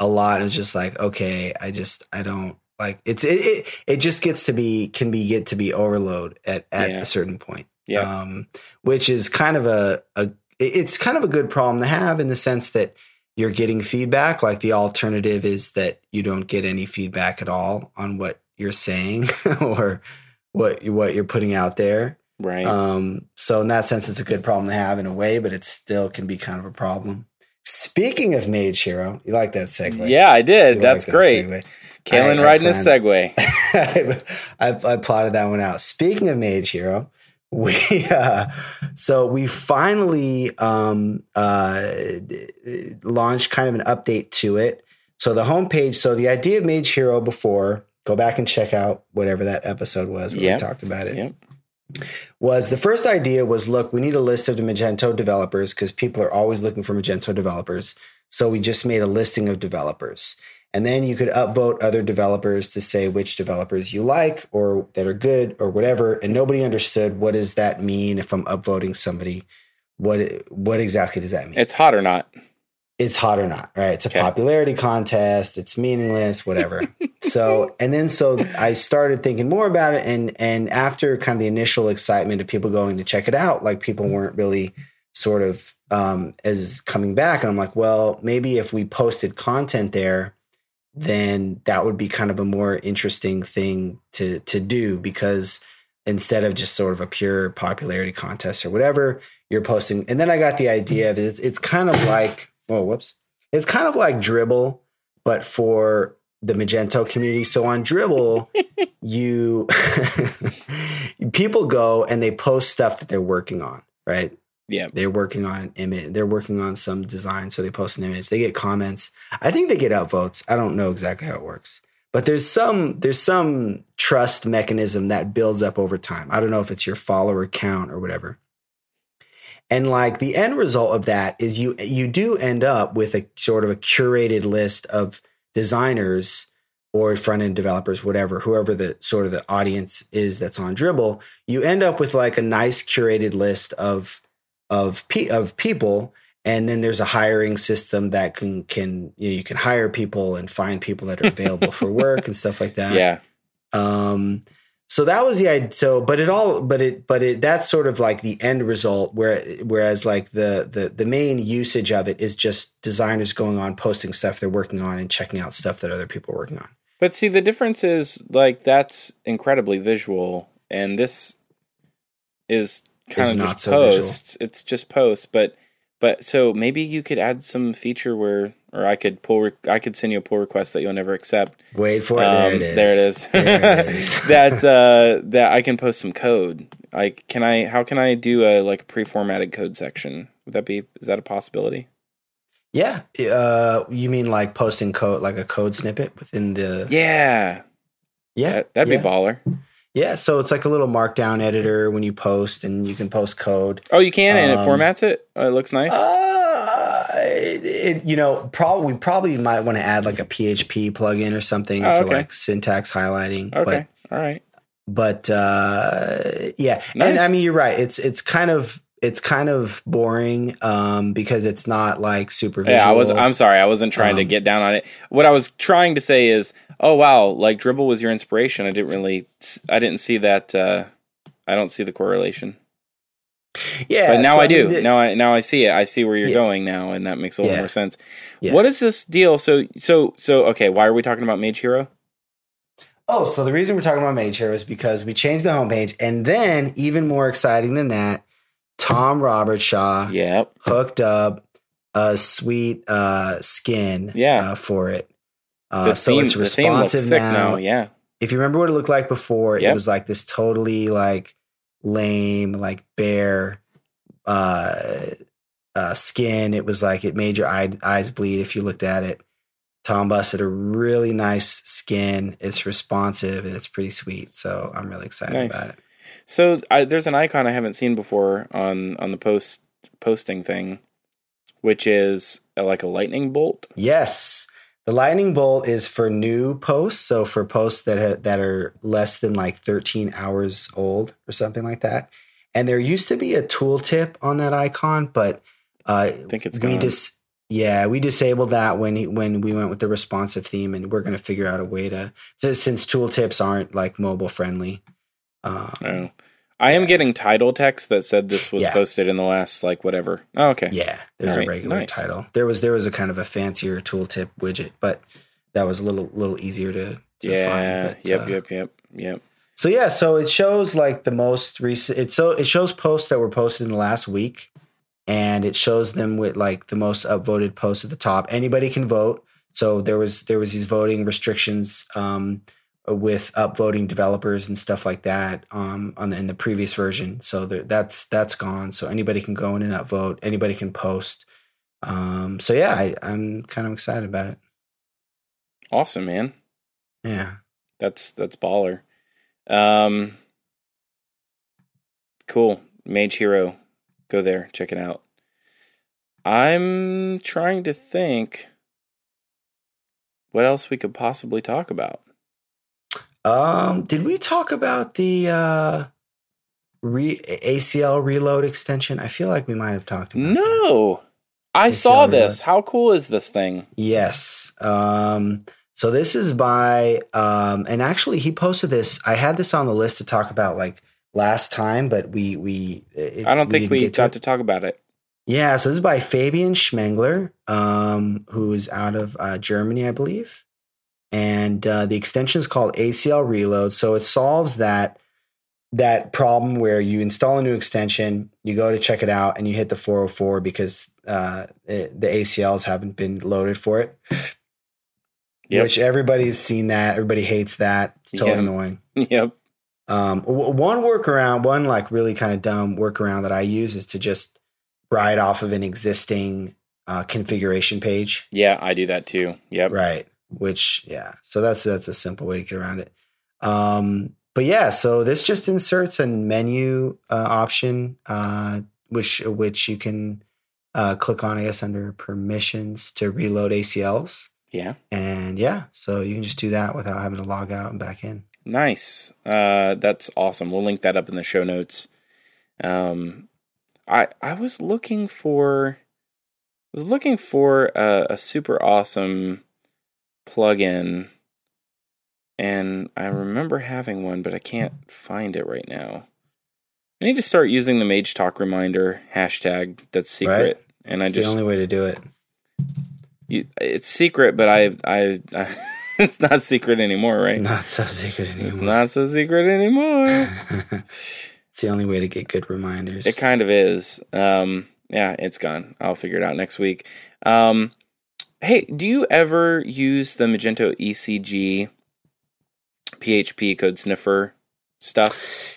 a lot. It's just like okay, I just I don't like it's it. It, it just gets to be can be get to be overload at at
Yeah.
a certain point
yeah.
um, which is kind of a, a it's kind of a good problem to have in the sense that you're getting feedback like the alternative is that you don't get any feedback at all on what you're saying or what what you're putting out there
right.
um, so in that sense it's a good problem to have in a way but it still can be kind of a problem speaking of mage hero you like that segue
yeah, I did.
You
That's
like that
great.
segue. I- I
riding a Segway.
I, I plotted that one out. Speaking of Mage Hero, we uh, so we finally um, uh, launched kind of an update to it. So the homepage. So the idea of Mage Hero before, go back and check out whatever that episode was where
Yep.
we talked about it.
Yep.
Was the first idea was look, we need a list of the Magento developers because people are always looking for Magento developers. So we just made a listing of developers. And then you could upvote other developers to say which developers you like or that are good or whatever. And nobody understood what does that mean if I'm upvoting somebody. What what exactly does that mean?
It's hot or not.
It's hot or not, right? It's a
Okay.
popularity contest. It's meaningless, whatever. so, and then so I started thinking more about it, and and after kind of the initial excitement of people going to check it out, like people weren't really sort of um, as coming back, and I'm like, well, maybe if we posted content there, then that would be kind of a more interesting thing to to do because instead of just sort of a pure popularity contest or whatever you're posting and then i got the idea of it's it's kind of like oh whoops. It's kind of like Dribbble but for the magento community. So on Dribbble you people go and they post stuff that they're working on right?
Yeah.
they're working on an image they're working on some design so they post an image they get comments. I think they get upvotes i don't know exactly how it works. But there's some there's some trust mechanism that builds up over time. I don't know if it's your follower count or whatever and like the end result of that is you you do end up with a sort of a curated list of designers or front end developers, whatever, whoever the sort of the audience is that's on Dribbble, you end up with like a nice curated list of of pe- of people, and then there's a hiring system that can can you, know, you can hire people and find people that are available for work and stuff like that.
Yeah.
Um, so that was the idea. So, but it all, but it, but it, that's sort of like the end result. Where, whereas like the the the main usage of it is just designers going on posting stuff they're working on and checking out stuff that other people are working on.
But see, the difference is like that's incredibly visual, and this is kind of
not
just
so visual.
posts. It's just posts, but but so maybe you could add some feature where, or I could pull, re- I could send you a pull request that you'll never accept.
Wait for it. there
Um,
it is.
There it is.
There it is.
that uh, that I can post some code. Like, can I? How can I do a like a pre-formatted code section? Would that be? Is that a possibility?
Yeah. Uh, you mean like posting code, like a code snippet within the?
Yeah,
Yeah.
that, that'd
yeah.
be baller.
Yeah. So it's like a little markdown editor when you post, and you can post code.
Oh, you can, and it
Um,
formats it. Oh, it looks nice.
Uh, it, it- you know, probably we probably might want to add like a PHP plugin or something
Oh,
for
okay.
like syntax highlighting.
okay, all right.
But but uh, yeah, and I mean you're right. It's it's kind of it's kind of boring um, because it's not like super. Visual.
Yeah, I was. I'm sorry, I wasn't trying to
Um,
get down on it. What I was trying to say is, oh wow, like Dribbble was your inspiration. I didn't really, I didn't see that. Uh, I don't see the correlation,
yeah,
but now
so
I do.
mean, it-
now I now I see it. I see where you're
Yeah.
going now, and that makes a little
Yeah.
more sense.
Yeah.
What is this deal? So so so okay. Why are we talking about Mage Hero?
Oh, so the reason we're talking about Mage Hero is because we changed the homepage, and then even more exciting than that, Tom Robertshaw
Yep.
hooked up a sweet uh, skin
Yeah.
uh, for it. Uh, so
theme,
it's
the theme looks
responsive now.
now. Yeah.
If you remember what it looked like before,
Yep.
it was like this totally like lame, like bare uh, uh, skin. It was like it made your eye, eyes bleed if you looked at it. Tom busted a really nice skin. It's responsive and it's pretty sweet. So I'm really excited
Nice.
about it.
So I, there's an icon I haven't seen before on on the post posting thing, which is uh, like a lightning bolt.
Yes. The lightning bolt is for new posts, so for posts that ha- that are less than like 13 hours old or something like that. And there used to be a tooltip on that icon, but uh,
I think it's
we
gone.
just yeah we disabled that when he, when we went with the responsive theme, and we're going to figure out a way to since tooltips aren't like mobile friendly. Um,
Oh. I am getting title text that said this was
Yeah.
posted in the last like whatever. Oh, okay.
Yeah, there's
Alright,
a regular
nice.
title. There was there was a kind of a fancier tooltip widget, but that was a little little easier to, to
Yeah.
find. But,
yep.
uh,
yep. Yep. Yep.
So yeah, so it shows like the most recent. It so it shows posts that were posted in the last week, and it shows them with like the most upvoted posts at the top. Anybody can vote. So there was there was these voting restrictions um, with upvoting developers and stuff like that um, on the, in the previous version. So there, that's that's gone. So anybody can go in and upvote. Anybody can post. Um, so yeah, I, I'm kind of excited about it.
Awesome, man.
Yeah.
That's that's baller. Um. Cool. Mage Hero. Go there. Check it out. I'm trying to think what else we could possibly talk about.
Um, did we talk about the uh re- ACL reload extension? I feel like we might have talked about that.
No. I
Let's
saw this. How cool is this thing?
Yes. Um so this is by um and actually he posted this. I had this on the list to talk about like last time, but we we it,
I don't think we
to
got
it.
to talk about it.
Yeah, so this is by Fabian Schmengler, um, who is out of uh, Germany, I believe. And uh, the extension is called ACL Reload. So it solves that that problem where you install a new extension, you go to check it out, and you hit the 404 because uh, it, the ACLs haven't been loaded for it.
Yep.
Which everybody's seen that. Everybody hates that. It's totally
Yeah.
annoying.
yep.
Um, w- one workaround, one like really kind of dumb workaround that I use is to just write off of an existing uh, configuration page.
Yeah, I do that too. Yep.
Right. Which, yeah. So that's that's a simple way to get around it. Um, but yeah, so this just inserts a menu uh, option, uh, which which you can uh, click on, I guess, under permissions to reload ACLs.
Yeah.
And yeah, so you can just do that without having to log out and back in.
Nice. Uh, that's awesome. We'll link that up in the show notes. Um, I I was looking for was looking for a, a super awesome plugin, and I remember having one, but I can't find it right now. I need to start using the Mage Talk reminder hashtag. That's secret,
Right.
and I
It's
just
the only way to do it.
you, it's secret, but I I, I it's not secret anymore, right?
Not so secret anymore.
It's not so secret anymore.
it's the only way to get good reminders.
It kind of is. Um, yeah, it's gone. I'll figure it out next week. Um, hey, do you ever use the Magento ECG PHP code sniffer stuff?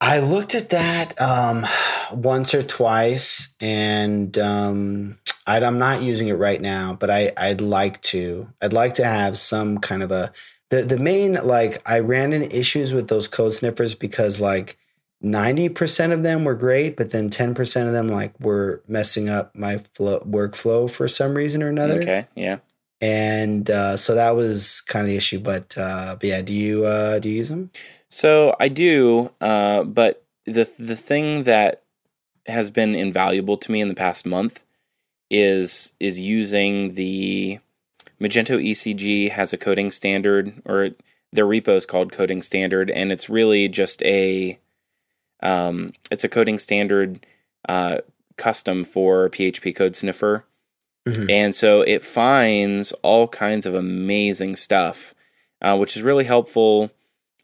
I looked at that um, once or twice, and um, I, am not using it right now. But I, I'd like to. I'd like to have some kind of a the the main like I ran into issues with those code sniffers because like ninety percent of them were great, but then ten percent of them like were messing up my flow, workflow for some reason or another.
Okay, yeah.
And uh, so that was kind of the issue. But, uh, but yeah, do you uh, do you use them?
So I do, uh, but the the thing that has been invaluable to me in the past month is is using the Magento ECG has a coding standard, or their repo is called coding standard, and it's really just a um, it's a coding standard uh, custom for PHP Code Sniffer, mm-hmm. and so it finds all kinds of amazing stuff, uh, which is really helpful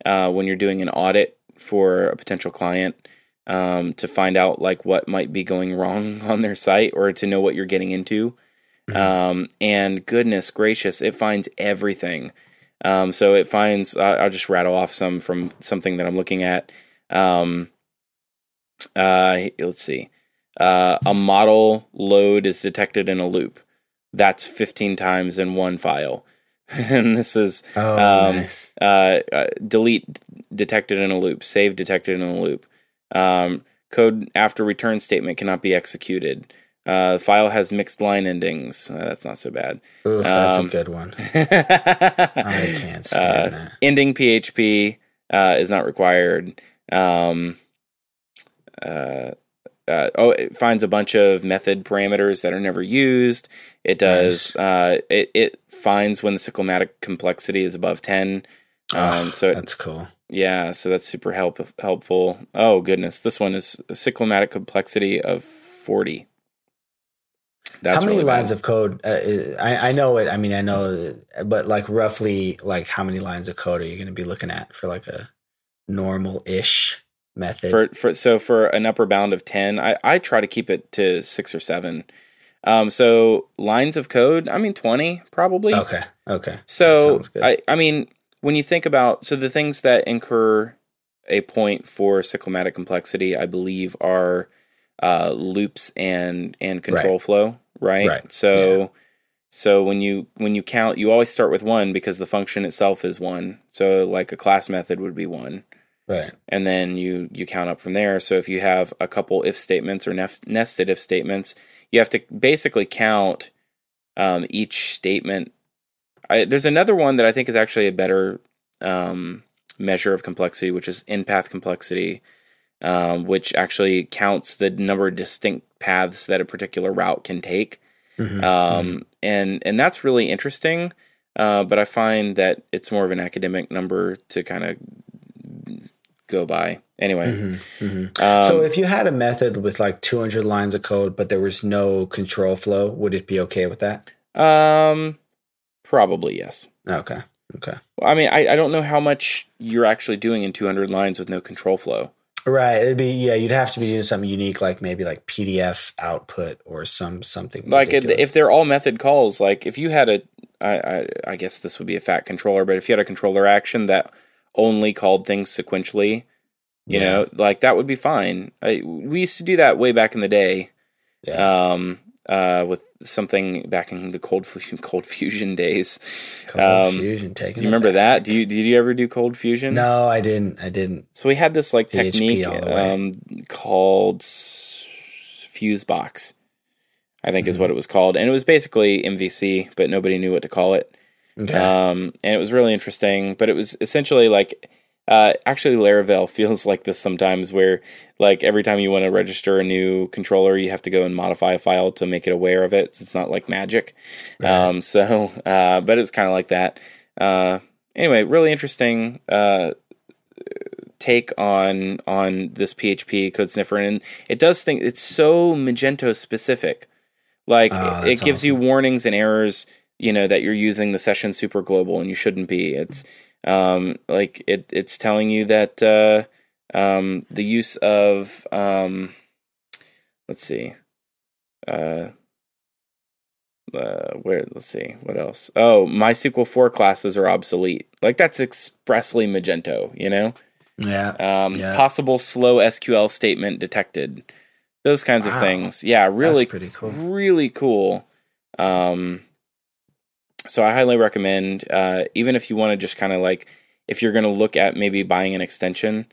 uh, when you're doing an audit for a potential client um, to find out like what might be going wrong on their site or to know what you're getting into. Mm-hmm. Um, and goodness gracious, it finds everything. Um, so it finds. I'll just rattle off some from something that I'm looking at. Um, uh, let's see. Uh, a model load is detected in a loop. That's 15 times in one file. and this is
oh, um, nice.
uh, uh, delete detected in a loop, save detected in a loop. Um, code after return statement cannot be executed. Uh, the file has mixed line endings. Uh, that's not so bad.
Ooh, that's um, a good one. I can't stand
uh, that. Ending PHP uh, is not required. Um, uh, uh, oh, it finds a bunch of method parameters that are never used. It does. Nice. Uh, it it finds when the cyclomatic complexity is above ten.
Um, oh, so it, that's cool.
Yeah, so that's super help helpful. Oh goodness, this one is a cyclomatic complexity of forty.
That's How many really lines bad. of code? Uh, I, I know it. I mean, I know, but like roughly, like how many lines of code are you going to be looking at for like a normal ish method?
For for so for an upper bound of ten, I I try to keep it to six or seven. Um, so lines of code, I mean twenty probably.
Okay. Okay.
So I I mean when you think about so the things that incur a point for cyclomatic complexity, I believe are uh, loops and and control right. flow, right?
Right.
So. Yeah. So when you when you count, you always start with one because the function itself is one. So like a class method would be one.
Right.
And then you you count up from there. So if you have a couple if statements or nef- nested if statements, you have to basically count um, each statement. I, there's another one that I think is actually a better um, measure of complexity, which is NPath complexity, um, which actually counts the number of distinct paths that a particular route can take. Mm-hmm. Mm-hmm. And and that's really interesting. Uh, but I find that it's more of an academic number to kind of go by. Anyway, mm-hmm,
mm-hmm. Um, so if you had a method with like 200 lines of code, but there was no control flow, would it be okay with that?
Um, probably yes.
Okay. Okay.
Well, I mean, I, I don't know how much you're actually doing in 200 lines with no control flow.
Right. It'd be yeah. You'd have to be doing something unique, like maybe like PDF output or some something.
Like ridiculous. if they're all method calls, like if you had a, I, I I guess this would be a fat controller, but if you had a controller action that only called things sequentially, you yeah. know, like that would be fine. I, we used to do that way back in the day.
Yeah.
Um, uh, with something back in the cold ColdFusion days.
Cold um, fusion, taking.
Do you remembe that? Do you did you ever do ColdFusion?
No, I didn't. I didn't.
So we had this like PHP technique um, called Fusebox, I think mm-hmm. is what it was called, and it was basically MVC, but nobody knew what to call it. Okay. Um, and it was really interesting, but it was essentially like, uh, actually Laravel feels like this sometimes where like every time you want to register a new controller, you have to go and modify a file to make it aware of it. It's not like magic. Right. Um, so, uh, but it's kind of like that. Uh, anyway, really interesting, uh, take on on this PHP code sniffer, and it does think it's so Magento specific. Like oh, it, it, gives awesome. you warnings and errors you know that you're using the session super global and you shouldn't be. It's um, like it it's telling you that uh, um, the use of um, let's see. Uh, uh, where let's see what else. Oh, MySQL four classes are obsolete. Like that's expressly Magento, you know.
Yeah.
Um,
Yeah.
Possible slow SQL statement detected. Those kinds of things. Yeah, really,
That's pretty cool.
really cool. Um, so I highly recommend, uh, even if you want to just kind of like, if you're going to look at maybe buying an extension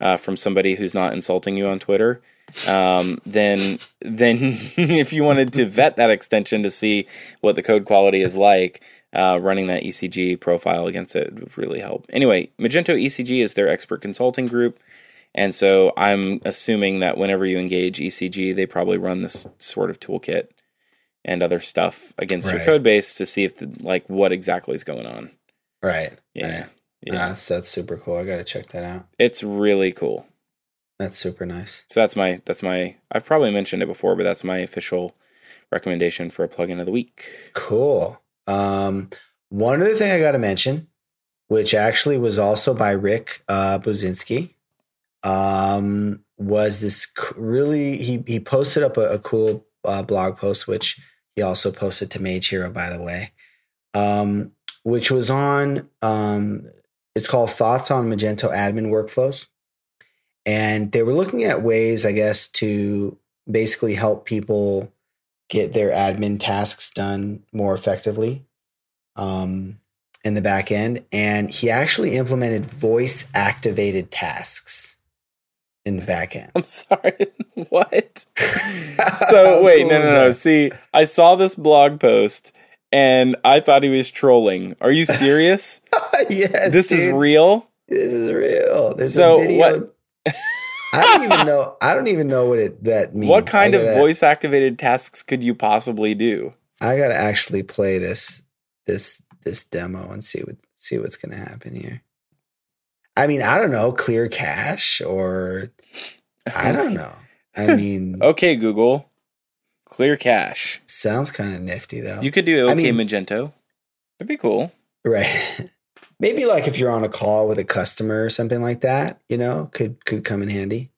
uh, from somebody who's not insulting you on Twitter, um, then then if you wanted to vet that extension to see what the code quality is like, uh, running that ECG profile against it would really help. Anyway, Magento ECG is their expert consulting group. And so I'm assuming that whenever you engage ECG, they probably run this sort of toolkit and other stuff against your
Right.
code base to see if the, like what exactly is going on.
Right.
Yeah.
Right.
Yeah.
Ah, that's, that's super cool. I got to check that out.
It's really cool.
That's super nice.
So that's my that's my I've probably mentioned it before, but that's my official recommendation for a plugin of the week.
Cool. Um, one other thing I got to mention, which actually was also by Rick uh, Buczynski, um, was this really he he posted up a, a cool uh, blog post, which he also posted to Mage Hero, by the way, um, which was on um, it's called Thoughts on Magento Admin Workflows, and they were looking at ways, I guess, to basically help people get their admin tasks done more effectively um, in the back end. And he actually implemented voice activated tasks in the back end.
I'm sorry. what? So wait,
cool
no, no, no. See, I saw this blog post and I thought he was trolling. Are you serious?
yes,
this is real?
This is real. There's
So
a video.
what-
I don't even know. I don't even know what it that means.
What kind of
gotta-
voice activated tasks could you possibly do?
I gotta actually play this this this demo and see what see what's gonna happen here. I mean, I don't know, clear cache or I don't know. I mean,
Okay, Google. Clear cache.
sounds kind of nifty though.
You could do
I
OK
mean-
Magento. That'd be cool.
right? Maybe like if you're on a call with a customer or something like that, you know, could could come in handy.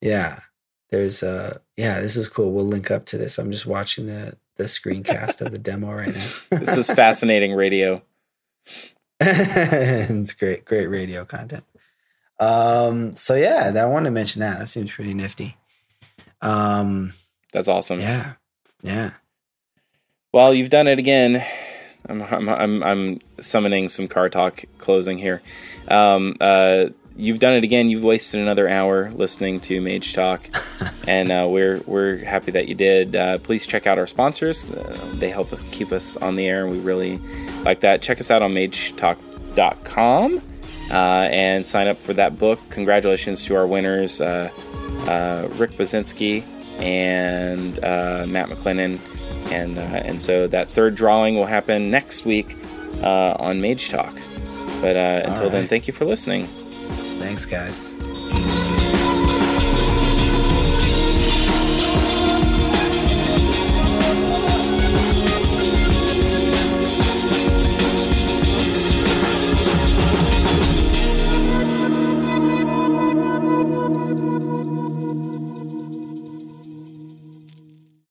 Yeah, there's uh yeah, this is cool. We'll link up to this. I'm just watching the the screencast of the demo right now.
This is fascinating radio.
It's great, great radio content. Um, so yeah, I wanted to mention that. That seems pretty nifty. Um,
That's awesome.
yeah, yeah.
Well, you've done it again. I'm I'm I'm, I'm summoning some car talk closing here. Um, uh, you've done it again. You've wasted another hour listening to Mage Talk, and uh, we're we're happy that you did. Uh, please check out our sponsors. Uh, they help us keep us on the air, and we really like that. Check us out on MageTalk.com uh, and sign up for that book. Congratulations to our winners, uh, uh, Rick Buczynski and uh, Matt McLennan. And, uh, and so that third drawing will happen next week uh, on Mage Talk. But uh, until then, thank you for listening.
Thanks, guys.